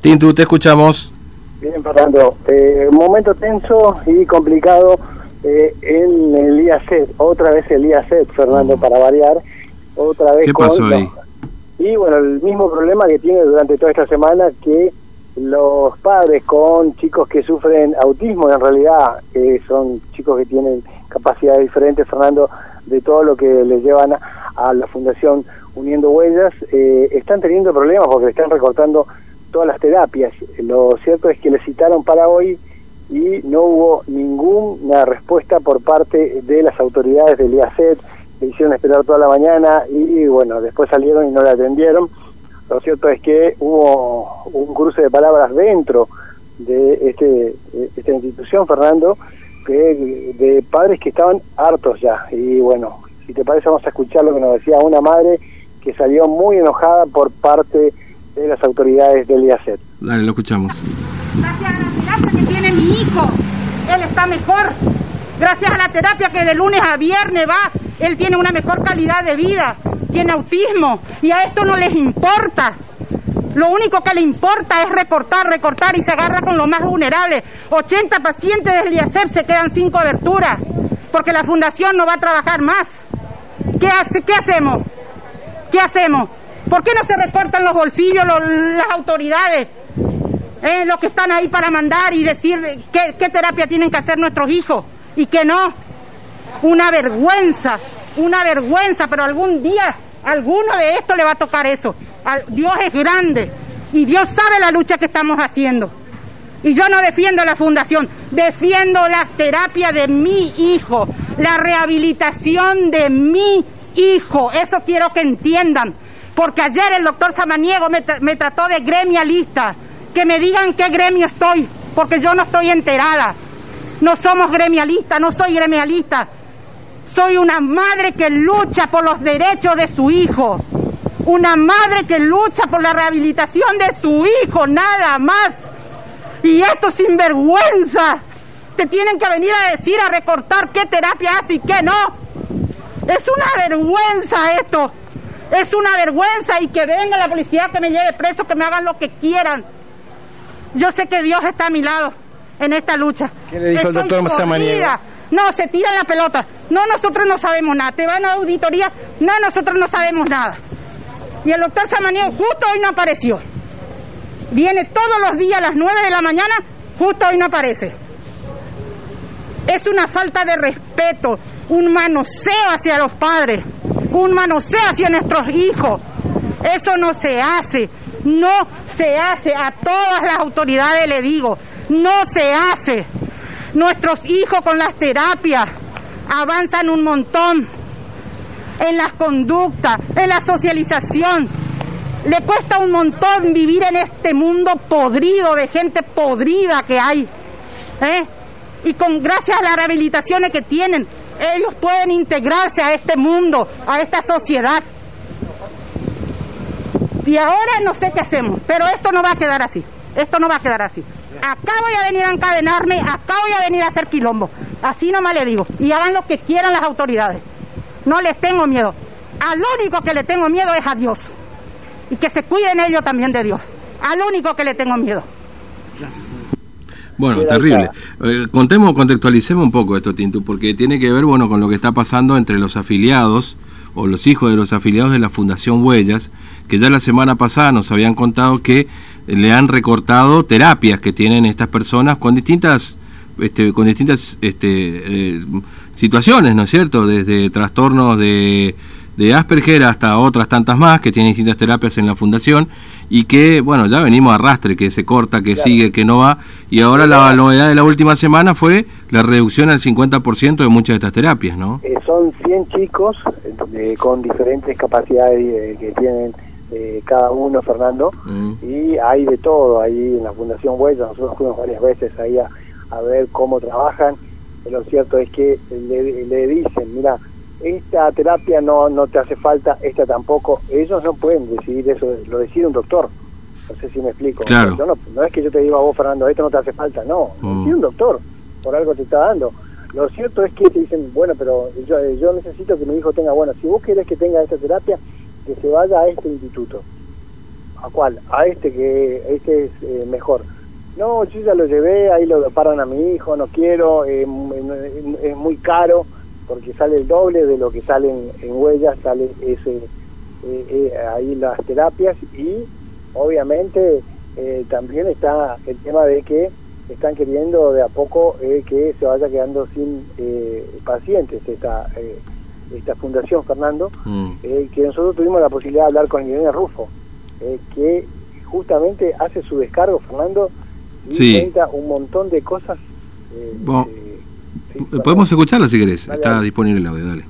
Tintu, te escuchamos. Bien, Fernando. Eh, momento tenso y complicado eh, en el IACET. Otra vez el IACET, Fernando, mm. para variar. Otra vez ¿Qué pasó ahí? Y bueno, el mismo problema que tiene durante toda esta semana que los padres con chicos que sufren autismo, en realidad eh, son chicos que tienen capacidades diferentes, Fernando, de todo lo que les llevan a, la Fundación Uniendo Huellas, eh, están teniendo problemas porque están recortando todas las terapias. Lo cierto es que le citaron para hoy y no hubo ninguna respuesta por parte de las autoridades del IACET, le hicieron esperar toda la mañana y bueno, después salieron y no le atendieron. Lo cierto es que hubo un cruce de palabras dentro de este, esta institución, Fernando, que, de padres que estaban hartos ya. Y bueno, si te parece vamos a escuchar lo que nos decía una madre que salió muy enojada por parte de las autoridades del IACET. Dale, lo escuchamos. Gracias a la terapia que tiene mi hijo, él está mejor. Gracias a la terapia que de lunes a viernes va, él tiene una mejor calidad de vida, tiene autismo y a esto no les importa. Lo único que le importa es recortar, recortar y se agarra con los más vulnerables. 80 pacientes del IACEP se quedan sin cobertura porque la fundación no va a trabajar más. ¿Qué, hace, qué hacemos? ¿Qué hacemos? ¿Por qué no se recortan los bolsillos las autoridades? Eh, los que están ahí para mandar y decir qué, qué terapia tienen que hacer nuestros hijos y qué no. Una vergüenza, una vergüenza, pero algún día alguno de esto le va a tocar eso. Dios es grande y Dios sabe la lucha que estamos haciendo. Y yo no defiendo la fundación, defiendo la terapia de mi hijo, la rehabilitación de mi hijo. Eso quiero que entiendan. Porque ayer el doctor Samaniego me, me trató de gremialista. Que me digan qué gremio estoy, porque yo no estoy enterada. No somos gremialistas, no soy gremialista. Soy una madre que lucha por los derechos de su hijo. Una madre que lucha por la rehabilitación de su hijo, nada más. Y esto sin vergüenza. Te tienen que venir a decir, a recortar qué terapia hace y qué no. Es una vergüenza esto. Es una vergüenza y que venga la policía que me lleve preso, que me hagan lo que quieran. Yo sé que Dios está a mi lado en esta lucha. ¿Qué le dijo el doctor Samaniego? No, se tira la pelota. No, nosotros no sabemos nada. Te van a auditoría. No, nosotros no sabemos nada. Y el doctor Samaniego justo hoy no apareció. Viene todos los días a las 9 de la mañana, justo hoy no aparece. Es una falta de respeto, un manoseo hacia los padres, un manoseo hacia nuestros hijos. Eso no se hace, no se hace. A todas las autoridades le digo, no se hace. Nuestros hijos con las terapias avanzan un montón en las conductas, en la socialización. Le cuesta un montón vivir en este mundo podrido, de gente podrida que hay. ¿eh? Y con gracias a las rehabilitaciones que tienen, ellos pueden integrarse a este mundo, a esta sociedad. Y ahora no sé qué hacemos, pero esto no va a quedar así. Esto no va a quedar así. Acá voy a venir a encadenarme, acá voy a venir a hacer quilombo. Así nomás le digo. Y hagan lo que quieran las autoridades. No les tengo miedo. Al único que le tengo miedo es a Dios. Y que se cuiden ellos también de Dios. Al único que le tengo miedo. Gracias. Bueno, terrible. Eh, contemos, contextualicemos un poco esto, Tintu, porque tiene que ver, bueno, con lo que está pasando entre los afiliados o los hijos de los afiliados de la Fundación Huellas, que ya la semana pasada nos habían contado que le han recortado terapias que tienen estas personas con distintas este, con distintas este, eh, situaciones, ¿no es cierto? Desde trastornos de, de Asperger hasta otras tantas más que tienen distintas terapias en la fundación y que, bueno, ya venimos a arrastre, que se corta, que sigue, que no va. Y ahora la novedad de la última semana fue la reducción al 50% de muchas de estas terapias, ¿no? Eh, son 100 chicos eh, con diferentes capacidades que tienen eh, cada uno, Fernando, mm. y hay de todo ahí en la Fundación Huella, nosotros fuimos varias veces ahí a, ver cómo trabajan, lo cierto es que le, dicen, mira, esta terapia no, no te hace falta, esta tampoco, ellos no pueden decidir eso, lo decide un doctor, no sé si me explico, no, es que yo te diga a vos, Fernando, esto no te hace falta, no, lo mm. decide un doctor, por algo te está dando. Lo cierto es que te dicen, bueno, pero yo, yo necesito que mi hijo tenga, bueno, si vos querés que tenga esta terapia, que se vaya a este instituto. ¿A cuál? A este que este es eh, mejor. No, yo ya lo llevé, ahí lo paran a mi hijo, no quiero, es muy caro porque sale el doble de lo que salen en huellas, sale ese eh, eh, ahí las terapias y obviamente eh, también está el tema de que están queriendo de a poco que se vaya quedando sin pacientes esta esta fundación Fernando mm. que nosotros tuvimos la posibilidad de hablar con Irene Rufo que justamente hace su descargo Fernando y cuenta un montón de cosas Podemos escucharla si querés, está disponible el audio, dale.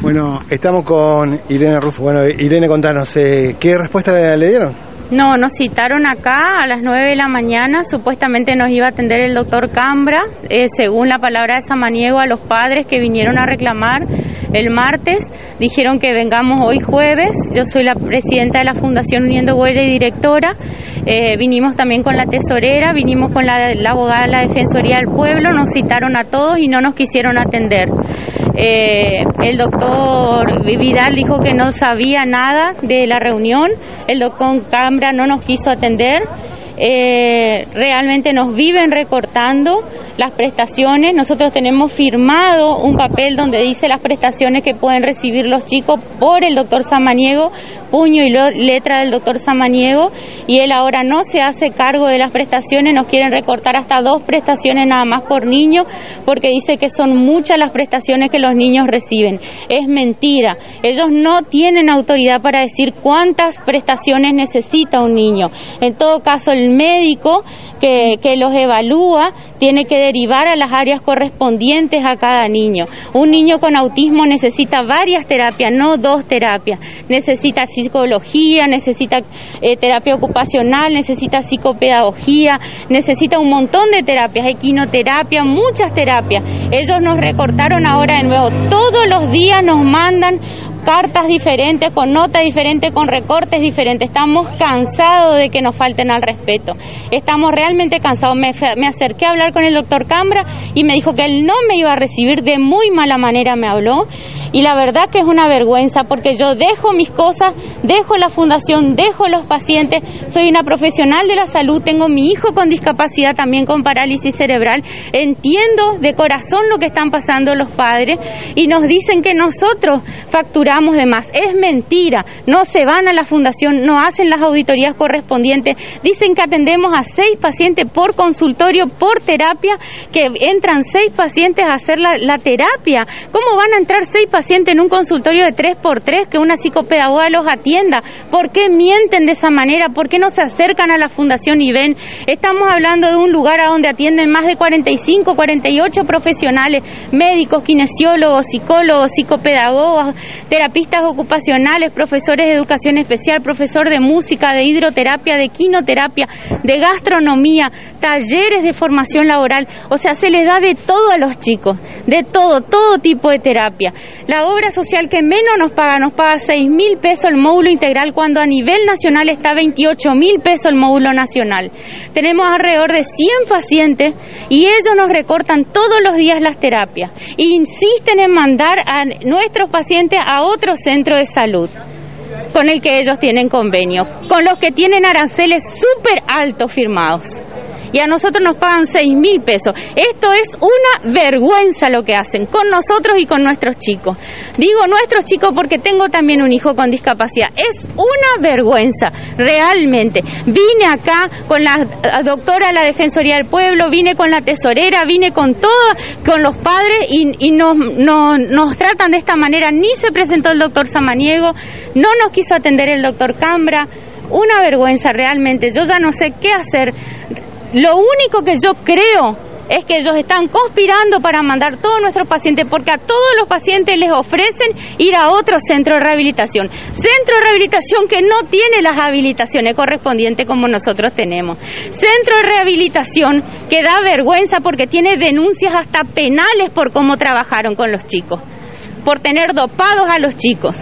Bueno, estamos con Irene Rufo. Bueno, Irene, contanos, eh, ¿qué respuesta le dieron? No, nos citaron acá a las 9 de la mañana, supuestamente nos iba a atender el doctor Cambra, eh, según la palabra de Samaniego, a los padres que vinieron a reclamar el martes, dijeron que vengamos hoy jueves, yo soy la presidenta de la Fundación Uniendo Huella y directora, eh, vinimos también con la tesorera, vinimos con la, abogada de la Defensoría del Pueblo, nos citaron a todos y no nos quisieron atender. Eh, el doctor Vidal dijo que no sabía nada de la reunión, el doctor Cambra no nos quiso atender. Eh, realmente nos viven recortando las prestaciones. Nosotros tenemos firmado un papel donde dice las prestaciones que pueden recibir los chicos por el doctor Samaniego, puño y letra del doctor Samaniego, y él ahora no se hace cargo de las prestaciones, nos quieren recortar hasta dos prestaciones nada más por niño, porque dice que son muchas las prestaciones que los niños reciben. Es mentira, ellos no tienen autoridad para decir cuántas prestaciones necesita un niño. En todo caso, el médico que, que los evalúa tiene que derivar a las áreas correspondientes a cada niño. Un niño con autismo necesita varias terapias, no dos terapias. Necesita psicología, necesita eh, terapia ocupacional, necesita psicopedagogía, necesita un montón de terapias, equinoterapia, muchas terapias. Ellos nos recortaron ahora de nuevo. Todos los días nos mandan cartas diferentes, con notas diferentes, con recortes diferentes. Estamos cansados de que nos falten al respeto. Estamos realmente cansados. Me, acerqué a hablar con el doctor Cambra y me dijo que él no me iba a recibir, de muy mala manera me habló. Y la verdad que es una vergüenza porque yo dejo mis cosas, dejo la fundación, dejo los pacientes. Soy una profesional de la salud, tengo mi hijo con discapacidad también con parálisis cerebral. Entiendo de corazón lo que están pasando los padres y nos dicen que nosotros facturamos Es mentira, no se van a la fundación, no hacen las auditorías correspondientes, dicen que atendemos a seis pacientes por consultorio, por terapia, que entran seis pacientes a hacer la, terapia. ¿Cómo van a entrar seis pacientes en un consultorio de tres por tres que una psicopedagoga los atienda? ¿Por qué mienten de esa manera? ¿Por qué no se acercan a la fundación y ven? Estamos hablando de un lugar a donde atienden más de 45, 48 profesionales, médicos, kinesiólogos, psicólogos, psicopedagogos, terapistas ocupacionales, profesores de educación especial, profesor de música, de hidroterapia, de quinoterapia, de gastronomía, talleres de formación laboral. O sea, se les da de todo a los chicos, de todo, todo tipo de terapia. La obra social que menos nos paga, nos paga 6 mil pesos el módulo integral cuando a nivel nacional está 28 mil pesos el módulo nacional. Tenemos alrededor de 100 pacientes y ellos nos recortan todos los días las terapias. Insisten en mandar a nuestros pacientes a otro centro de salud con el que ellos tienen convenio, con los que tienen aranceles súper altos firmados y a nosotros nos pagan 6 mil pesos. Esto es una vergüenza lo que hacen con nosotros y con nuestros chicos. Digo nuestros chicos porque tengo también un hijo con discapacidad. Es una vergüenza, realmente. Vine acá con la doctora de la Defensoría del Pueblo, vine con la tesorera, vine con todo, con los padres y, nos, nos tratan de esta manera. Ni se presentó el doctor Samaniego, no nos quiso atender el doctor Cambra. Una vergüenza realmente. Yo ya no sé qué hacer. Lo único que yo creo es que ellos están conspirando para mandar todos nuestros pacientes, porque a todos los pacientes les ofrecen ir a otro centro de rehabilitación. Centro de rehabilitación que no tiene las habilitaciones correspondientes como nosotros tenemos. Centro de rehabilitación que da vergüenza porque tiene denuncias hasta penales por cómo trabajaron con los chicos, por tener dopados a los chicos.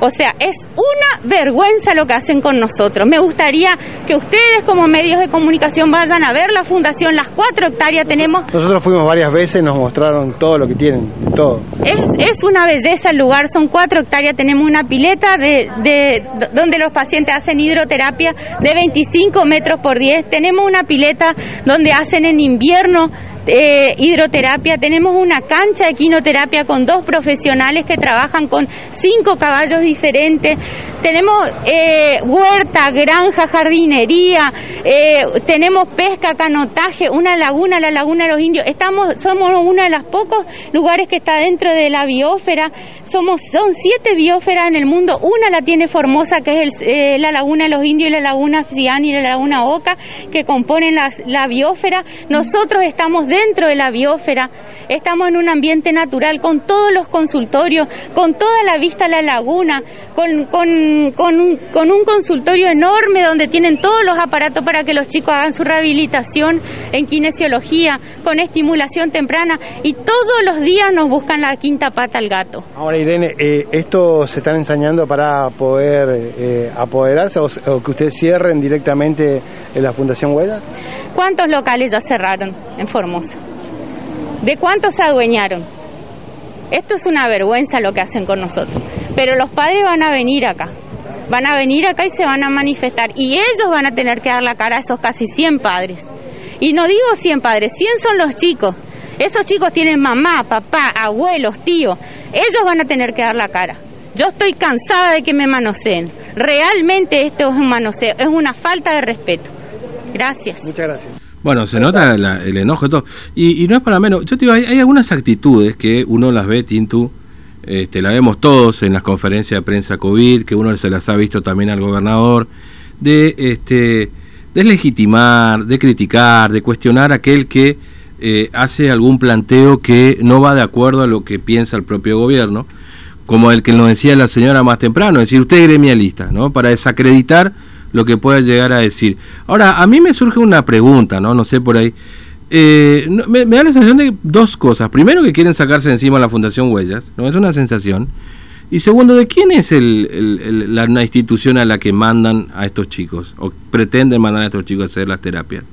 O sea, es una vergüenza lo que hacen con nosotros. Me gustaría que ustedes como medios de comunicación vayan a ver la fundación, las cuatro hectáreas tenemos. Nosotros fuimos varias veces, nos mostraron todo lo que tienen, todo. Es, es una belleza el lugar, son cuatro hectáreas, tenemos una pileta de, de donde los pacientes hacen hidroterapia de 25 metros por 10, tenemos una pileta donde hacen en invierno eh, hidroterapia, tenemos una cancha de quinoterapia con dos profesionales que trabajan con cinco caballos diferentes, tenemos eh, huerta, granja, jardinería, eh, tenemos pesca, canotaje, una laguna, la laguna de los indios, estamos, somos uno de los pocos lugares que está dentro de la biosfera, somos, son siete biosferas en el mundo, una la tiene Formosa, que es el, la laguna de los indios y la laguna Fiani y la laguna Oca, que componen la biosfera, nosotros estamos dentro de la biosfera, estamos en un ambiente natural con todos los consultorios, con toda la vista a la laguna, con, con, con, un, con un consultorio enorme donde tienen todos los aparatos para que los chicos hagan su rehabilitación en kinesiología, con estimulación temprana y todos los días nos buscan la quinta pata al gato. Ahora Irene, eh, ¿esto se están ensañando para poder eh, apoderarse o, o, que ustedes cierren directamente en la Fundación Huella? ¿Cuántos locales ya cerraron en Formosa? ¿De cuántos se adueñaron? Esto es una vergüenza lo que hacen con nosotros. Pero los padres van a venir acá. Van a venir acá y se van a manifestar. Y ellos van a tener que dar la cara a esos casi 100 padres. Y no digo 100 padres, 100 son los chicos. Esos chicos tienen mamá, papá, abuelos, tíos. Ellos van a tener que dar la cara. Yo estoy cansada de que me manoseen. Realmente esto es un manoseo, es una falta de respeto. Gracias. Muchas gracias. Bueno, se nota la, el enojo y todo. Y, y, no es para menos. Yo te digo, hay, hay, algunas actitudes que uno las ve, Tintu, este, la vemos todos en las conferencias de prensa COVID, que uno se las ha visto también al gobernador, de este, deslegitimar, de criticar, de cuestionar a aquel que eh, hace algún planteo que no va de acuerdo a lo que piensa el propio gobierno, como el que nos decía la señora más temprano, es decir, usted es gremialista, ¿no? Para desacreditar lo que pueda llegar a decir. Ahora, a mí me surge una pregunta, ¿no? No sé por ahí. Eh, no, me, me, da la sensación de dos cosas. Primero, que quieren sacarse encima la Fundación Huellas, ¿no? Es una sensación. Y segundo, ¿de quién es el, el, el, la, una institución a la que mandan a estos chicos? ¿O pretenden mandar a estos chicos a hacer las terapias?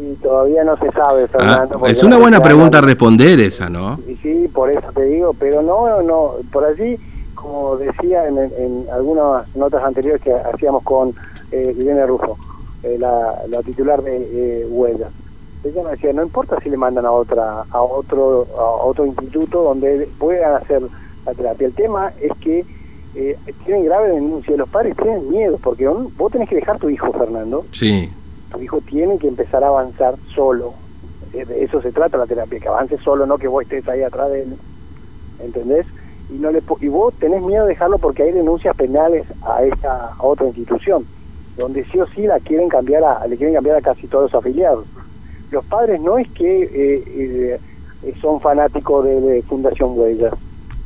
Y todavía no se sabe, Fernando. Ah, es una buena pregunta a responder esa, ¿no? Sí, sí, por eso te digo, pero no, no, por allí, como decía en, en algunas notas anteriores que hacíamos con eh, Irene Rufo, eh, la, la, titular de eh, Huellas. Ella me decía, no importa si le mandan a otra a otro a otro instituto donde puedan hacer la terapia. El tema es que eh, tienen grave denuncia, los padres tienen miedo, porque vos tenés que dejar tu hijo, Fernando. Sí. Tu hijo tiene que empezar a avanzar solo. De eso se trata la terapia, que avance solo, no que vos estés ahí atrás de él. ¿Entendés? Y, no le, y vos tenés miedo de dejarlo porque hay denuncias penales a esta a otra institución donde sí o sí la quieren cambiar a, le quieren cambiar a casi todos los afiliados. Los padres no es que eh, eh, son fanáticos de, de, Fundación Huellas.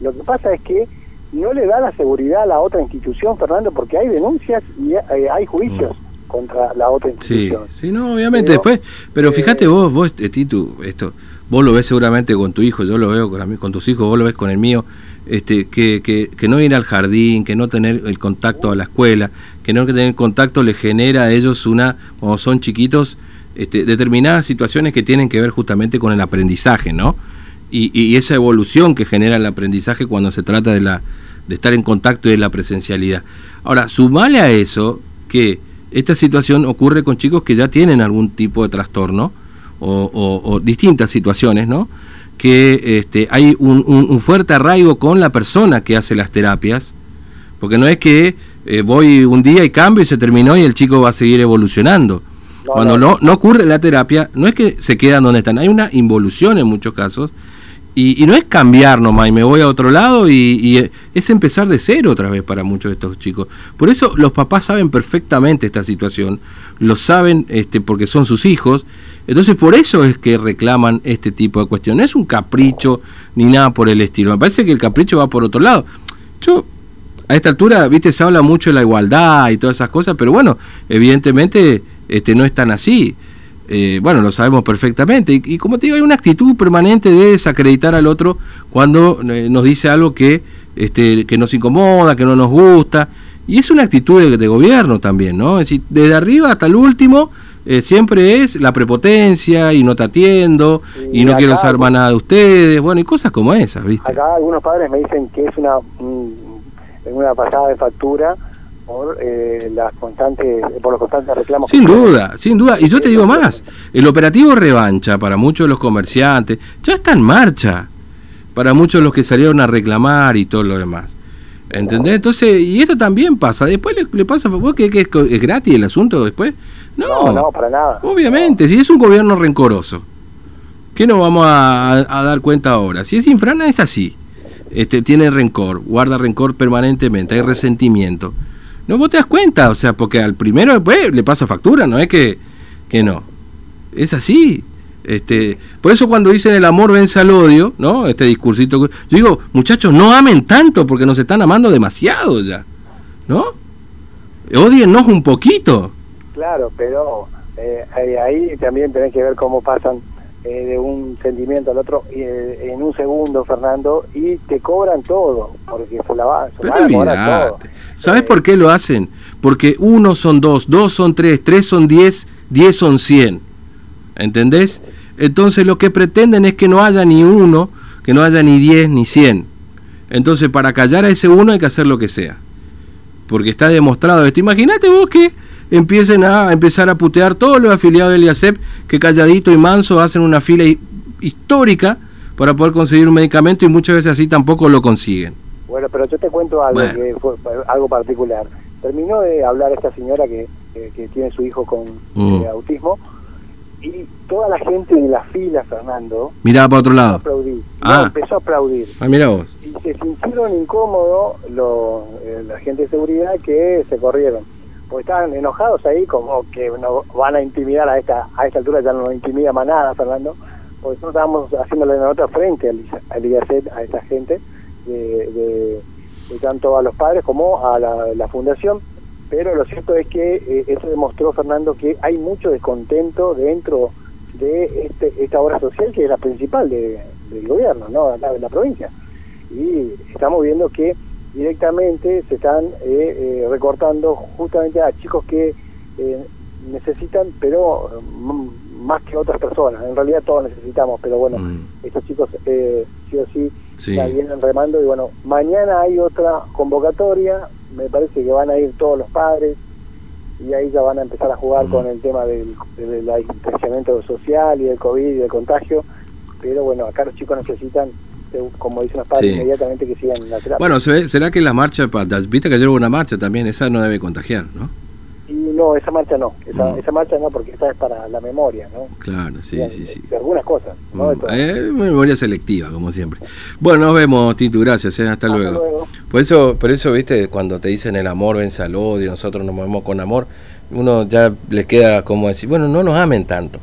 Lo que pasa es que no le da la seguridad a la otra institución, Fernando, porque hay denuncias y eh, hay juicios mm. contra la otra institución. Sí, sí no, obviamente pero, después. Pero fíjate vos, vos, Titu, esto, vos lo ves seguramente con tu hijo, yo lo veo con, tus hijos, vos lo ves con el mío este, que, que, que, no ir al jardín, que no tener el contacto a la escuela, que no tener contacto le genera a ellos una, cuando son chiquitos, este, determinadas situaciones que tienen que ver justamente con el aprendizaje, ¿no? Y, y, esa evolución que genera el aprendizaje cuando se trata de, la, de estar en contacto y de la presencialidad. Ahora, sumale a eso que esta situación ocurre con chicos que ya tienen algún tipo de trastorno o, o, o distintas situaciones, ¿no? que este, hay un, un, un, fuerte arraigo con la persona que hace las terapias, porque no es que eh, voy un día y cambio y se terminó y el chico va a seguir evolucionando. No, Cuando no, no, no, ocurre la terapia, no es que se quedan donde están, hay una involución en muchos casos. Y, no es cambiar nomás y me voy a otro lado y, y, es empezar de cero otra vez para muchos de estos chicos. Por eso los papás saben perfectamente esta situación, lo saben este, porque son sus hijos entonces por eso es que reclaman este tipo de cuestiones. No es un capricho ni nada por el estilo. Me parece que el capricho va por otro lado. Yo, a esta altura, viste, se habla mucho de la igualdad y todas esas cosas, pero bueno, evidentemente este, no es tan así. Eh, bueno, lo sabemos perfectamente. Y, como te digo, hay una actitud permanente de desacreditar al otro cuando eh, nos dice algo que, este, que nos incomoda, que no nos gusta. Y es una actitud de, gobierno también, ¿no? Es decir, desde arriba hasta el último, eh, siempre es la prepotencia y no te atiendo y, no quiero saber más nada de ustedes, bueno, y cosas como esas, ¿viste? Acá algunos padres me dicen que es una, una pasada de factura por eh, las constantes por los constantes reclamos sin duda sin duda. Y yo te digo más el operativo revancha para muchos de los comerciantes ya está en marcha para muchos de los que salieron a reclamar y todo lo demás. ¿entendés? entonces y esto también pasa. Después le, pasa vos que, que es, gratis el asunto después no. No, para nada. Obviamente si es un gobierno rencoroso ¿qué nos vamos a, a dar cuenta ahora? si es infrana es así. Este, tiene rencor, guarda rencor permanentemente, hay resentimiento. No vos te das cuenta, o sea, porque al primero después le pasa factura, no es que, que no. Es así. Este, por eso cuando dicen el amor vence al odio, ¿no? Este discursito, yo digo, muchachos, no amen tanto porque nos están amando demasiado ya, ¿no? Odiennos un poquito. Claro, pero eh, ahí también tenés que ver cómo pasan eh, de un sentimiento al otro eh, en un segundo, Fernando, y te cobran todo, porque se la va, se a cobrar todo. ¿Sabes por qué lo hacen? Porque uno son dos, dos son tres, tres son diez, diez son cien. ¿Entendés? Entonces lo que pretenden es que no haya ni uno, que no haya ni diez ni cien. Entonces para callar a ese uno hay que hacer lo que sea. Porque está demostrado esto. Imagínate vos que empiecen a empezar a putear todos los afiliados del IACEP que calladito y manso hacen una fila histórica para poder conseguir un medicamento y muchas veces así tampoco lo consiguen. Bueno, pero yo te cuento algo que fue algo particular. Terminó de hablar esta señora que, que, tiene su hijo con mm. eh, autismo y toda la gente en la fila, Fernando, miraba para otro lado. Ah. empezó a aplaudir. Ah, mira vos. Y se sintieron incómodos eh, la gente de seguridad que se corrieron porque estaban enojados ahí como que nos van a intimidar a esta a esta altura ya no nos intimida más nada Fernando. Porque nosotros estábamos haciéndole la otra frente al, al IACET a esta gente de, tanto a los padres como a la, fundación. Pero lo cierto es que eh, eso demostró Fernando que hay mucho descontento dentro de este, esta obra social que es la principal del gobierno no de la provincia. Y estamos viendo que directamente se están eh, eh, recortando justamente a chicos que eh, necesitan, pero mm, más que otras personas. En realidad todos necesitamos, pero bueno, mm. estos chicos sí o sí, vienen remando. Y bueno, mañana hay otra convocatoria, me parece que van a ir todos los padres y ahí ya van a empezar a jugar mm. con el tema del, del, distanciamiento social y del COVID y del contagio. Pero bueno, acá los chicos necesitan como dicen los padres, inmediatamente que sigan la terapia. Bueno, ¿será que la marcha, viste que ayer hubo una marcha también, esa no debe contagiar, ¿no? Y no, esa marcha no, esa, marcha no, porque esa es para la memoria, ¿no? Claro, sí, sí, sí. De algunas cosas, ¿no? Mm, eh, memoria selectiva, como siempre. Bueno, nos vemos, Titu, gracias, ¿eh? hasta, luego. Por eso, por eso, viste, cuando te dicen el amor vence al odio, nosotros nos movemos con amor, uno ya le queda como decir, bueno, no nos amen tanto